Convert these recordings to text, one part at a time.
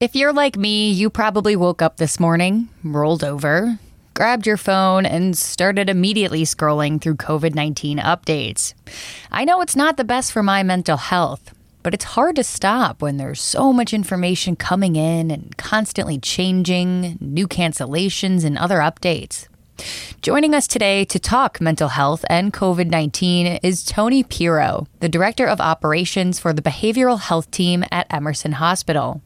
If you're like me, you probably woke up this morning, rolled over, grabbed your phone, and started immediately scrolling through COVID 19 updates. I know it's not the best for my mental health, but it's hard to stop when there's so much information coming in and constantly changing, new cancellations, and other updates. Joining us today to talk mental health and COVID 19 is Tony Pero, the Director of Operations for the Behavioral Health Team at Emerson Hospital.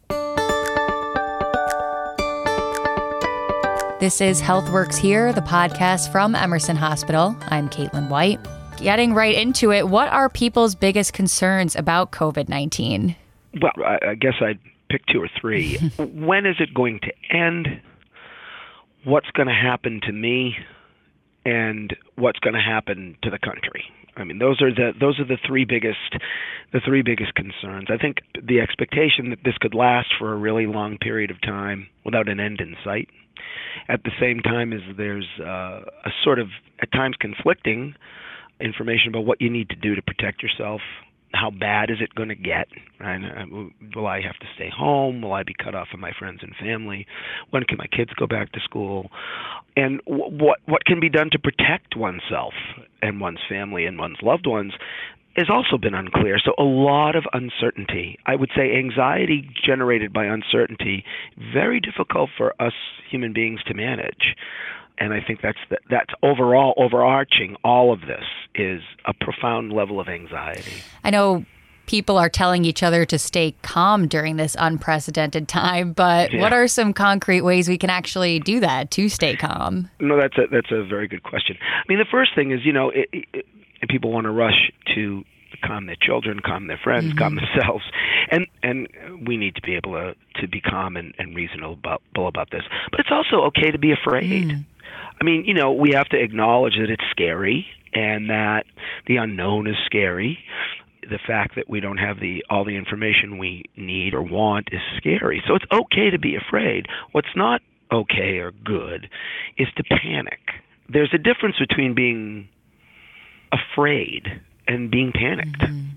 This is HealthWorks Here, the podcast from Emerson Hospital. I'm Caitlin White. Getting right into it, what are people's biggest concerns about COVID 19? Well, I guess I'd pick two or three. when is it going to end? What's going to happen to me? And what's going to happen to the country? I mean, those are the those are the three biggest the three biggest concerns. I think the expectation that this could last for a really long period of time without an end in sight at the same time as there's uh, a sort of at times conflicting information about what you need to do to protect yourself. How bad is it going to get? Right? Uh, will I have to stay home? Will I be cut off from my friends and family? When can my kids go back to school? And what what can be done to protect oneself and one's family and one's loved ones has also been unclear. So a lot of uncertainty. I would say anxiety generated by uncertainty, very difficult for us human beings to manage. And I think that's the, that's overall overarching all of this is a profound level of anxiety. I know people are telling each other to stay calm during this unprecedented time, but yeah. what are some concrete ways we can actually do that to stay calm? No, that's a that's a very good question. I mean, the first thing is, you know, it, it, and people want to rush to calm their children, calm their friends, mm-hmm. calm themselves, and and we need to be able to to be calm and, and reasonable about, about this. But it's also okay to be afraid. Mm. I mean, you know, we have to acknowledge that it's scary and that the unknown is scary. The fact that we don't have the all the information we need or want is scary. So it's okay to be afraid. What's not okay or good is to panic. There's a difference between being afraid and being panicked. Mm-hmm.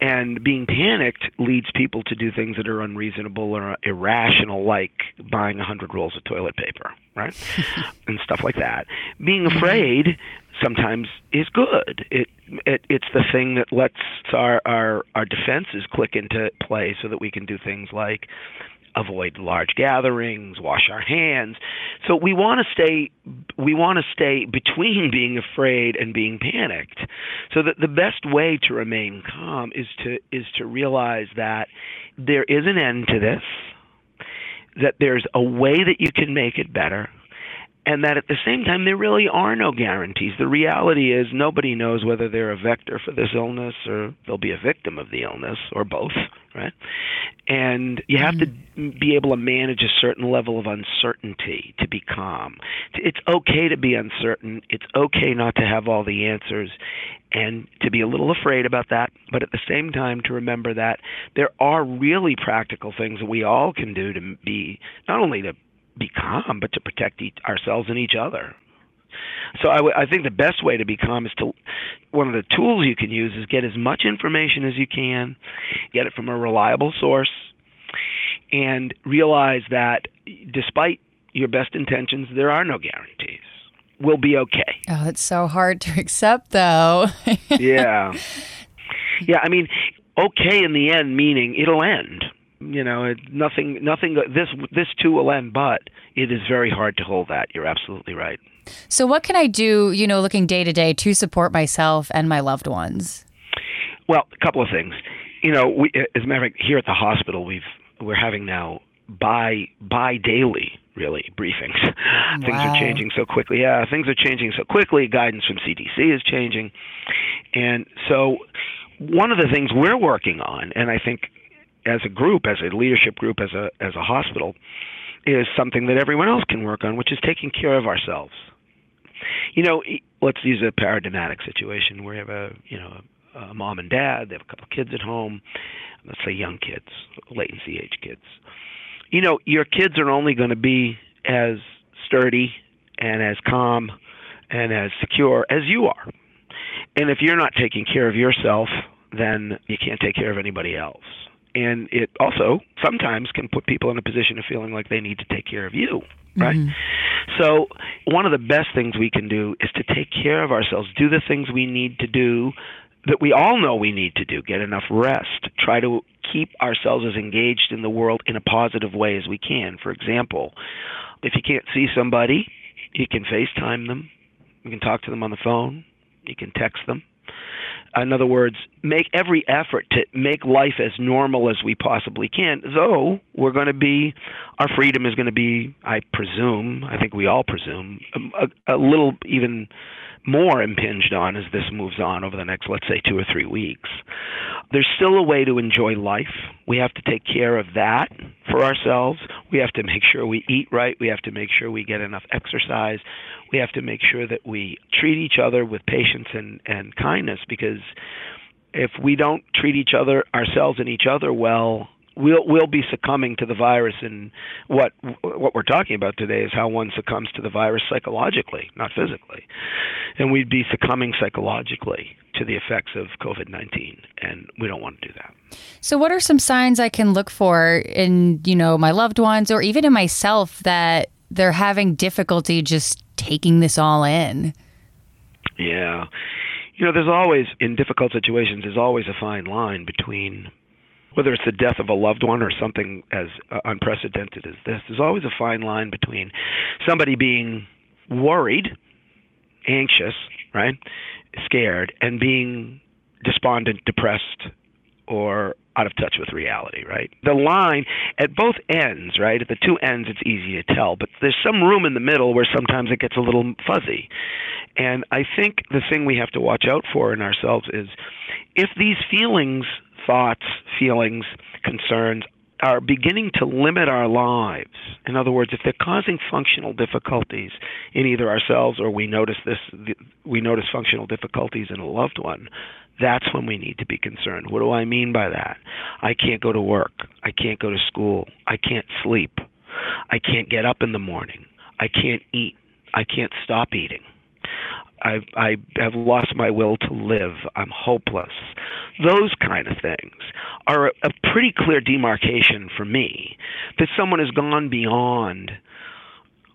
And being panicked leads people to do things that are unreasonable or irrational, like buying a hundred rolls of toilet paper, right, and stuff like that. Being mm-hmm. afraid sometimes is good. It, it it's the thing that lets our our our defenses click into play so that we can do things like avoid large gatherings, wash our hands. So we want to stay we want to stay between being afraid and being panicked. So that the best way to remain calm is to is to realize that there is an end to this, that there's a way that you can make it better, and that at the same time there really are no guarantees. The reality is nobody knows whether they're a vector for this illness or they'll be a victim of the illness or both, right? And you have mm-hmm. to be able to manage a certain level of uncertainty to be calm. It's okay to be uncertain. It's okay not to have all the answers and to be a little afraid about that, but at the same time to remember that there are really practical things that we all can do to be not only to be calm, but to protect each, ourselves and each other. So I, w- I think the best way to be calm is to one of the tools you can use is get as much information as you can, get it from a reliable source, and realize that despite your best intentions, there are no guarantees. We'll be okay. Oh, it's so hard to accept, though. yeah, yeah. I mean, okay in the end, meaning it'll end you know nothing nothing this this too will end but it is very hard to hold that. You're absolutely right. So what can i do you know looking day to day to support myself and my loved ones? Well a couple of things. You know we as a matter of fact here at the hospital we've we're having now by by daily really briefings. Wow. things are changing so quickly. Yeah things are changing so quickly. Guidance from cdc is changing. And so one of the things we're working on and i think as a group, as a leadership group, as a as a hospital, is something that everyone else can work on, which is taking care of ourselves. You know, let's use a paradigmatic situation where we have a you know a mom and dad, they have a couple of kids at home, let's say young kids, latency age kids. You know, your kids are only going to be as sturdy and as calm and as secure as you are. And if you're not taking care of yourself, then you can't take care of anybody else and it also sometimes can put people in a position of feeling like they need to take care of you right? Mm-hmm. so one of the best things we can do is to take care of ourselves do the things we need to do that we all know we need to do get enough rest try to keep ourselves as engaged in the world in a positive way as we can. For example if you can't see somebody you can facetime them you can talk to them on the phone you can text them in other words, make every effort to make life as normal as we possibly can, though we're going to be, our freedom is going to be, I presume, I think we all presume, a, a little even more impinged on as this moves on over the next, let's say, two or three weeks. There's still a way to enjoy life. We have to take care of that for ourselves. We have to make sure we eat right. We have to make sure we get enough exercise. We have to make sure that we treat each other with patience and, and kindness because if we don't treat each other, ourselves, and each other well, we'll we'll be succumbing to the virus and what what we're talking about today is how one succumbs to the virus psychologically not physically and we'd be succumbing psychologically to the effects of covid-19 and we don't want to do that. So what are some signs i can look for in you know my loved ones or even in myself that they're having difficulty just taking this all in? Yeah. You know there's always in difficult situations there's always a fine line between whether it's the death of a loved one or something as uh, unprecedented as this, there's always a fine line between somebody being worried, anxious, right, scared, and being despondent, depressed, or out of touch with reality, right? The line at both ends, right? At the two ends, it's easy to tell, but there's some room in the middle where sometimes it gets a little fuzzy. And I think the thing we have to watch out for in ourselves is if these feelings thoughts, feelings, concerns are beginning to limit our lives. In other words, if they're causing functional difficulties in either ourselves or we notice this we notice functional difficulties in a loved one, that's when we need to be concerned. What do I mean by that? I can't go to work. I can't go to school. I can't sleep. I can't get up in the morning. I can't eat. I can't stop eating. I I have lost my will to live. I'm hopeless. Those kind of things are a, a pretty clear demarcation for me that someone has gone beyond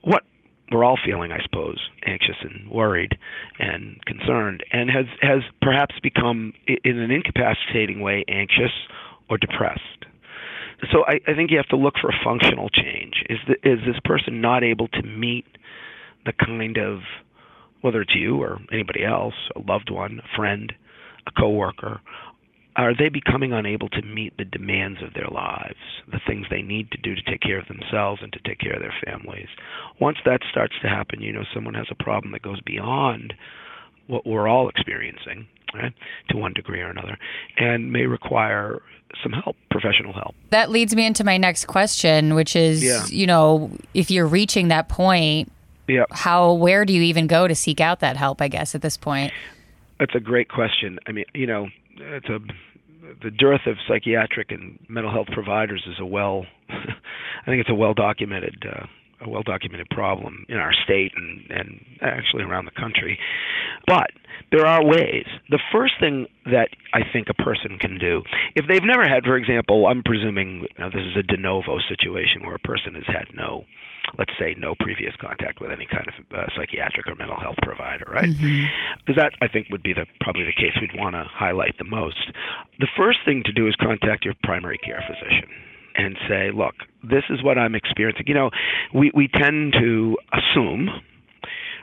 what we're all feeling, I suppose, anxious and worried and concerned, and has has perhaps become, in an incapacitating way, anxious or depressed. So I, I think you have to look for a functional change. Is the, is this person not able to meet the kind of whether it's you or anybody else, a loved one, a friend, a coworker, are they becoming unable to meet the demands of their lives, the things they need to do to take care of themselves and to take care of their families? Once that starts to happen, you know someone has a problem that goes beyond what we're all experiencing, right, to one degree or another, and may require some help, professional help. That leads me into my next question, which is, yeah. you know, if you're reaching that point, yeah. How where do you even go to seek out that help, I guess at this point? That's a great question. I mean, you know, it's a the dearth of psychiatric and mental health providers is a well I think it's a well documented uh, a well documented problem in our state and, and actually around the country. But there are ways. The first thing that I think a person can do, if they've never had, for example, I'm presuming you know, this is a de novo situation where a person has had no let's say, no previous contact with any kind of uh, psychiatric or mental health provider, right? Mm-hmm. Because that, I think, would be the probably the case we'd want to highlight the most. The first thing to do is contact your primary care physician and say, look, this is what I'm experiencing. You know, we, we tend to assume,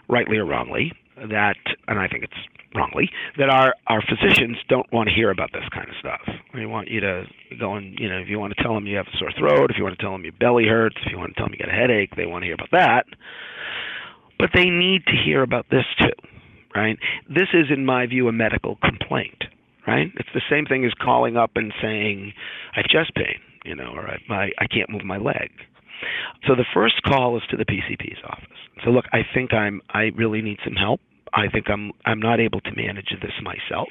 rightly or wrongly, that, and I think it's wrongly, that our, our physicians don't want to hear about this kind of stuff. They want you to go and, you know, if you want to tell them you have a sore throat, if you want to tell them your belly hurts, if you want to tell them you got a headache, they want to hear about that. But they need to hear about this too, right? This is, in my view, a medical complaint, right? It's the same thing as calling up and saying, I have chest pain, you know, or I, I can't move my leg. So the first call is to the PCP's office. So look, I think I'm I really need some help. I think I'm I'm not able to manage this myself.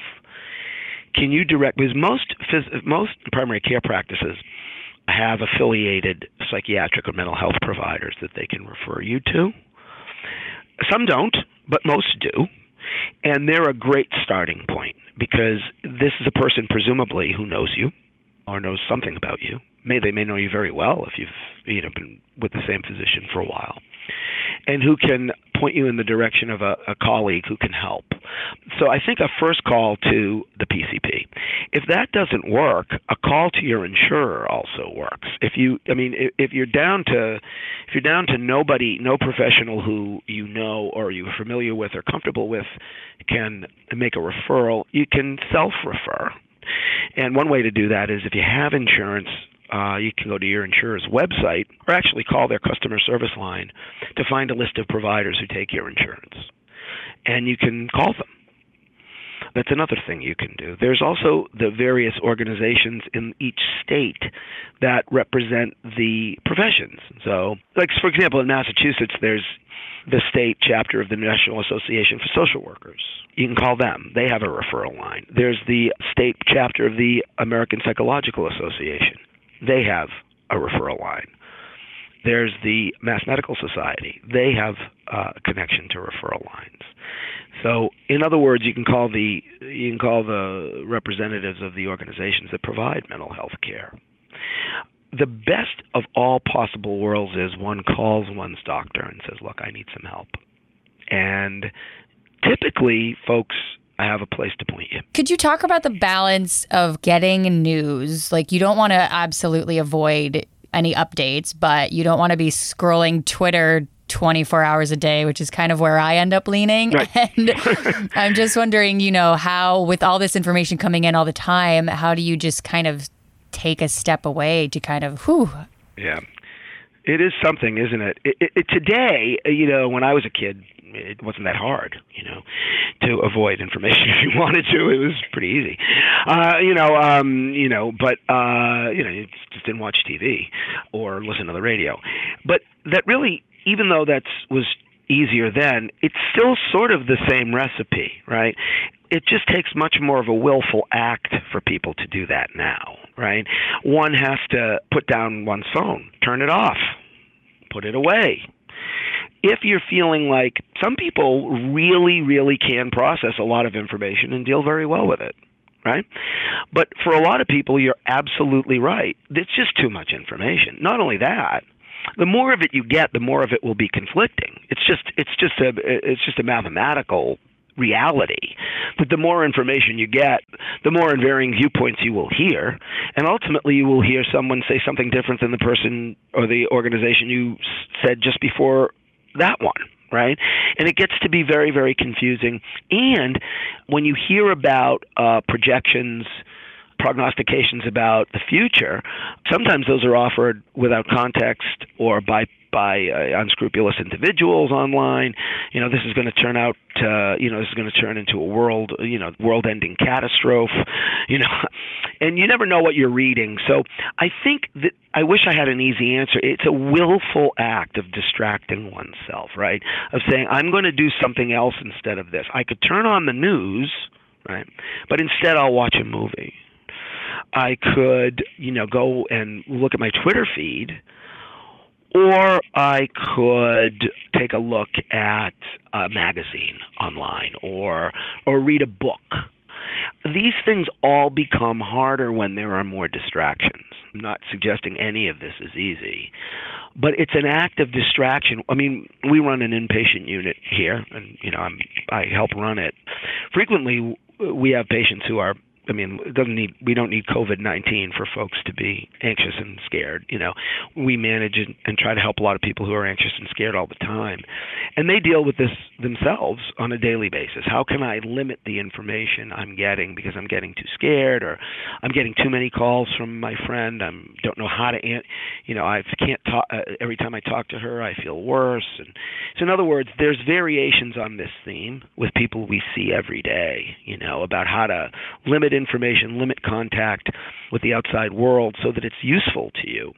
Can you direct because most phys, most primary care practices have affiliated psychiatric or mental health providers that they can refer you to. Some don't, but most do. And they're a great starting point because this is a person presumably who knows you, or knows something about you. May they may know you very well if you've you know been with the same physician for a while, and who can point you in the direction of a, a colleague who can help. So I think a first call to the PCP. If that doesn't work, a call to your insurer also works. If you, I mean, if, if you're down to, if you're down to nobody, no professional who you know or you're familiar with or comfortable with can make a referral, you can self-refer. And one way to do that is if you have insurance, uh, you can go to your insurer's website or actually call their customer service line to find a list of providers who take your insurance. And you can call them. That's another thing you can do. There's also the various organizations in each state that represent the professions. So, like for example, in Massachusetts, there's the state chapter of the National Association for Social Workers. You can call them. They have a referral line. There's the state chapter of the American Psychological Association. They have a referral line. There's the Mass Medical Society. They have a connection to referral lines. So, in other words, you can call the you can call the representatives of the organizations that provide mental health care. The best of all possible worlds is one calls one's doctor and says, "Look, I need some help." And typically, folks I have a place to point you. Could you talk about the balance of getting news? Like, you don't want to absolutely avoid any updates, but you don't want to be scrolling Twitter 24 hours a day, which is kind of where I end up leaning. Right. And I'm just wondering, you know, how, with all this information coming in all the time, how do you just kind of take a step away to kind of, whew? Yeah. It is something, isn't it? It, it, it? Today, you know, when I was a kid, it wasn't that hard, you know, to avoid information if you wanted to. It was pretty easy, uh, you know. Um, you know, but uh, you know, you just didn't watch TV or listen to the radio. But that really, even though that was easier then, it's still sort of the same recipe, right? It just takes much more of a willful act for people to do that now, right? One has to put down one's phone, turn it off, put it away, if you're feeling like some people really, really can process a lot of information and deal very well with it, right? But for a lot of people, you're absolutely right. It's just too much information. Not only that, the more of it you get, the more of it will be conflicting. It's just it's just a it's just a mathematical reality that the more information you get, the more in varying viewpoints you will hear, and ultimately you will hear someone say something different than the person or the organization you said just before that one right? And it gets to be very, very confusing. And when you hear about uh, projections, prognostications about the future, sometimes those are offered without context or by by uh, unscrupulous individuals online. You know, this is going to turn out, to, you know, this is going to turn into a world, you know, world-ending catastrophe. You know, and you never know what you're reading. So I think that I wish I had an easy answer. It's a willful act of distracting oneself, right? Of saying I'm going to do something else instead of this. I could turn on the news, right? But instead I'll watch a movie. I could, you know, go and look at my Twitter feed or I could take a look at a magazine online or or read a book. These things all become harder when there are more distractions. I'm not suggesting any of this is easy, but it's an act of distraction. I mean, we run an inpatient unit here, and you know, I'm, I help run it. Frequently, we have patients who are I mean, it doesn't need we don't need COVID nineteen for folks to be anxious and scared. You know, we manage and, try to help a lot of people who are anxious and scared all the time, and they deal with this themselves on a daily basis. How can I limit the information I'm getting because I'm getting too scared, or I'm getting too many calls from my friend. I don't know how to, you know, I can't talk. Uh, every time I talk to her, I feel worse. And so, in other words, there's variations on this theme with people we see every day. You know, about how to limit information, limit contact with the outside world so that it's useful to you.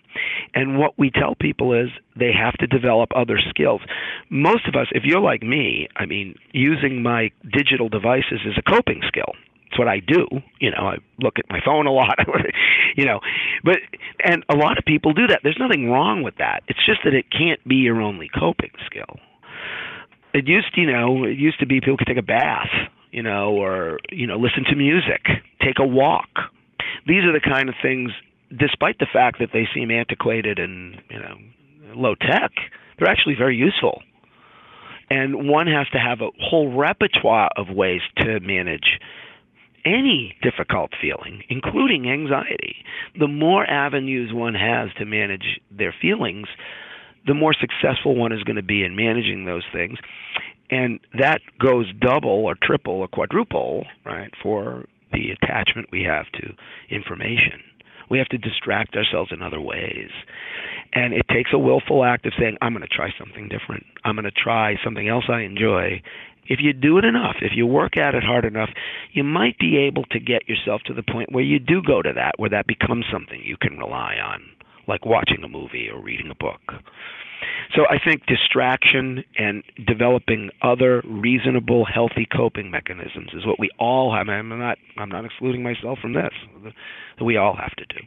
And what we tell people is they have to develop other skills. Most of us, if you're like me, I mean, using my digital devices is a coping skill. It's what I do. You know, I look at my phone a lot. you know, but and a lot of people do that. There's nothing wrong with that. It's just that it can't be your only coping skill. It used, to, you know, it used to be people could take a bath you know, or you know, listen to music, take a walk. these are the kind of things, despite the fact that they seem antiquated and you know low tech, they're actually very useful. And one has to have a whole repertoire of ways to manage any difficult feeling, including anxiety. The more avenues one has to manage their feelings, the more successful one is going to be in managing those things. And that goes double or triple or quadruple, right, for the attachment we have to information. We have to distract ourselves in other ways. And it takes a willful act of saying, I'm going to try something different. I'm going to try something else I enjoy. If you do it enough, if you work at it hard enough, you might be able to get yourself to the point where you do go to that, where that becomes something you can rely on, like watching a movie or reading a book. So I think distraction and developing other reasonable, healthy coping mechanisms is what we all have. I'm not I'm not excluding myself from this. That We all have to do.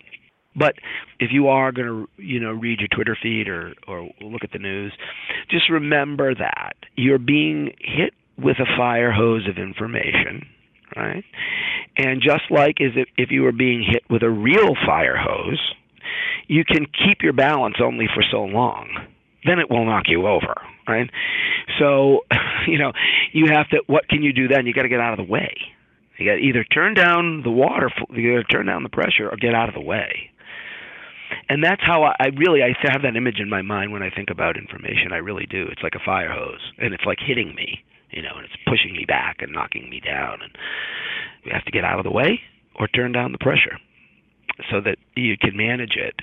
But if you are going to, you know, read your Twitter feed or or look at the news, just remember that you're being hit with a fire hose of information, right? And just like if, if you were being hit with a real fire hose, you can keep your balance only for so long then it will knock you over, right? So, you know, you have to. What can you do then? You got to get out of the way. You got to either turn down the water, you got to turn down the pressure, or get out of the way. And that's how I, I really I have that image in my mind when I think about information. I really do. It's like a fire hose, and it's like hitting me, you know, and it's pushing me back and knocking me down, and we have to get out of the way or turn down the pressure so that you can manage it.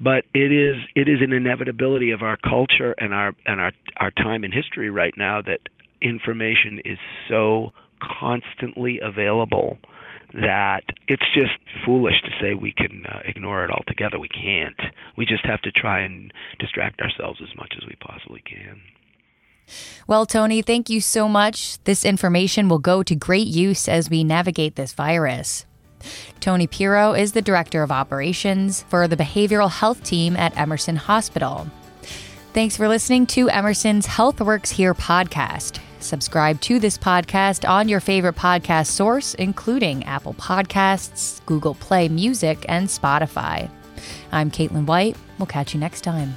But it is it is an inevitability of our culture and our and our our time in history right now that information is so constantly available that it's just foolish to say we can uh, ignore it altogether. We can't. We just have to try and distract ourselves as much as we possibly can. Well, Tony, thank you so much. This information will go to great use as we navigate this virus. Tony Pero is the Director of Operations for the Behavioral Health Team at Emerson Hospital. Thanks for listening to Emerson's Health Works Here podcast. Subscribe to this podcast on your favorite podcast source, including Apple Podcasts, Google Play Music, and Spotify. I'm Caitlin White. We'll catch you next time.